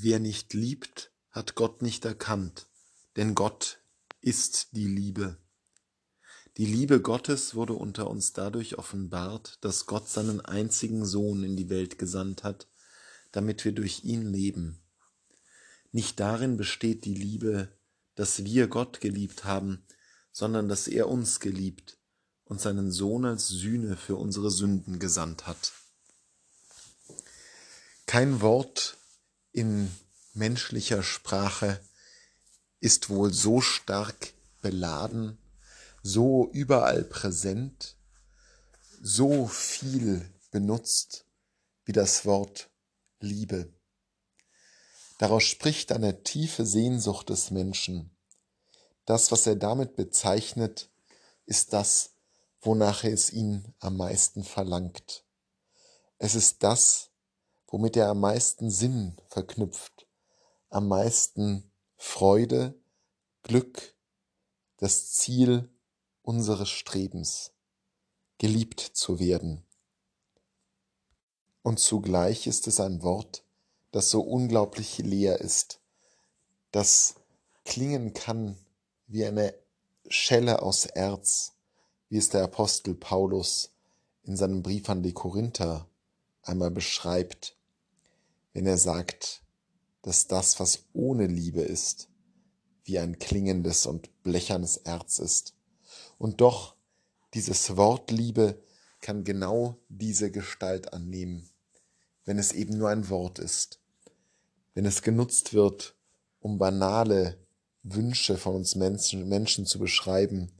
Wer nicht liebt, hat Gott nicht erkannt, denn Gott ist die Liebe. Die Liebe Gottes wurde unter uns dadurch offenbart, dass Gott seinen einzigen Sohn in die Welt gesandt hat, damit wir durch ihn leben. Nicht darin besteht die Liebe, dass wir Gott geliebt haben, sondern dass er uns geliebt und seinen Sohn als Sühne für unsere Sünden gesandt hat. Kein Wort in menschlicher Sprache ist wohl so stark beladen so überall präsent, so viel benutzt wie das Wort Liebe. Daraus spricht eine tiefe Sehnsucht des Menschen. Das, was er damit bezeichnet, ist das, wonach er es ihn am meisten verlangt. Es ist das, womit er am meisten Sinn verknüpft, am meisten Freude, Glück, das Ziel unseres Strebens, geliebt zu werden. Und zugleich ist es ein Wort, das so unglaublich leer ist, das klingen kann wie eine Schelle aus Erz, wie es der Apostel Paulus in seinem Brief an die Korinther einmal beschreibt, wenn er sagt, dass das, was ohne Liebe ist, wie ein klingendes und blechernes Erz ist. Und doch, dieses Wort Liebe kann genau diese Gestalt annehmen, wenn es eben nur ein Wort ist, wenn es genutzt wird, um banale Wünsche von uns Menschen, Menschen zu beschreiben,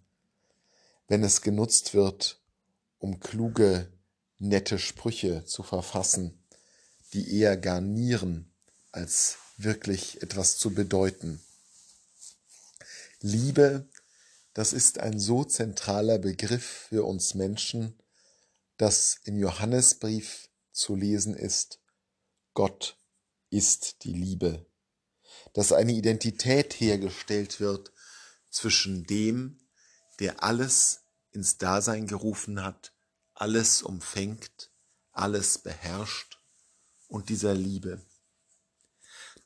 wenn es genutzt wird, um kluge, nette Sprüche zu verfassen, die eher garnieren, als wirklich etwas zu bedeuten. Liebe das ist ein so zentraler Begriff für uns Menschen, dass im Johannesbrief zu lesen ist, Gott ist die Liebe. Dass eine Identität hergestellt wird zwischen dem, der alles ins Dasein gerufen hat, alles umfängt, alles beherrscht und dieser Liebe.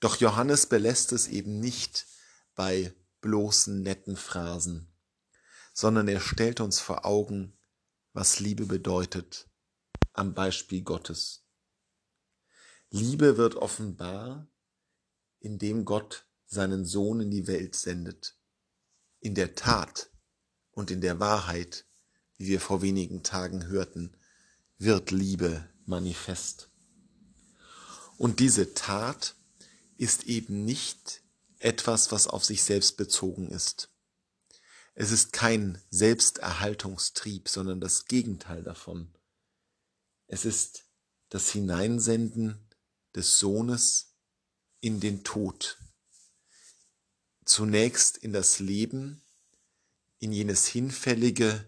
Doch Johannes belässt es eben nicht bei bloßen netten Phrasen sondern er stellt uns vor Augen, was Liebe bedeutet, am Beispiel Gottes. Liebe wird offenbar, indem Gott seinen Sohn in die Welt sendet. In der Tat und in der Wahrheit, wie wir vor wenigen Tagen hörten, wird Liebe manifest. Und diese Tat ist eben nicht etwas, was auf sich selbst bezogen ist. Es ist kein Selbsterhaltungstrieb, sondern das Gegenteil davon. Es ist das Hineinsenden des Sohnes in den Tod. Zunächst in das Leben, in jenes hinfällige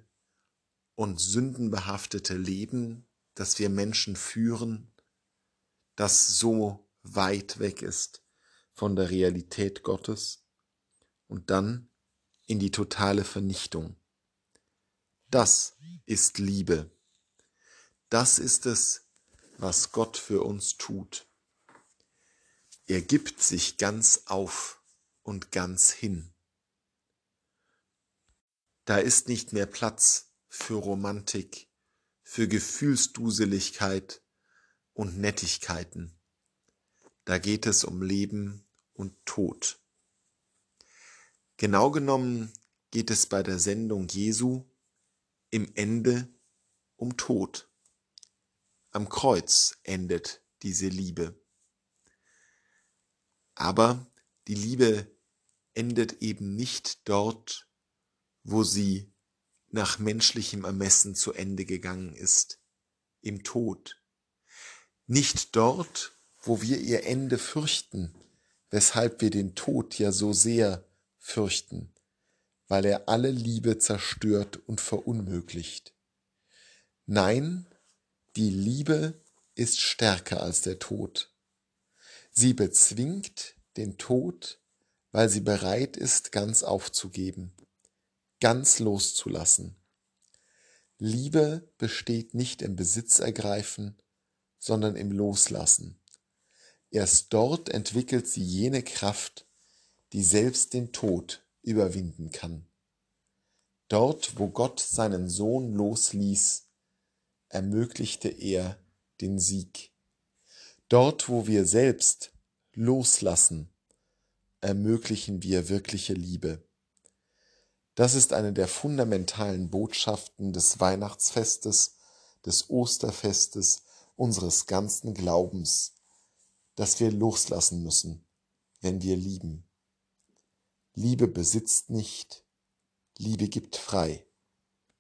und sündenbehaftete Leben, das wir Menschen führen, das so weit weg ist von der Realität Gottes und dann in die totale Vernichtung. Das ist Liebe. Das ist es, was Gott für uns tut. Er gibt sich ganz auf und ganz hin. Da ist nicht mehr Platz für Romantik, für Gefühlsduseligkeit und Nettigkeiten. Da geht es um Leben und Tod. Genau genommen geht es bei der Sendung Jesu im Ende um Tod. Am Kreuz endet diese Liebe. Aber die Liebe endet eben nicht dort, wo sie nach menschlichem Ermessen zu Ende gegangen ist, im Tod. Nicht dort, wo wir ihr Ende fürchten, weshalb wir den Tod ja so sehr fürchten, weil er alle Liebe zerstört und verunmöglicht. Nein, die Liebe ist stärker als der Tod. Sie bezwingt den Tod, weil sie bereit ist, ganz aufzugeben, ganz loszulassen. Liebe besteht nicht im Besitzergreifen, sondern im Loslassen, Erst dort entwickelt sie jene Kraft, die selbst den Tod überwinden kann. Dort, wo Gott seinen Sohn losließ, ermöglichte er den Sieg. Dort, wo wir selbst loslassen, ermöglichen wir wirkliche Liebe. Das ist eine der fundamentalen Botschaften des Weihnachtsfestes, des Osterfestes, unseres ganzen Glaubens, dass wir loslassen müssen, wenn wir lieben. Liebe besitzt nicht, Liebe gibt frei.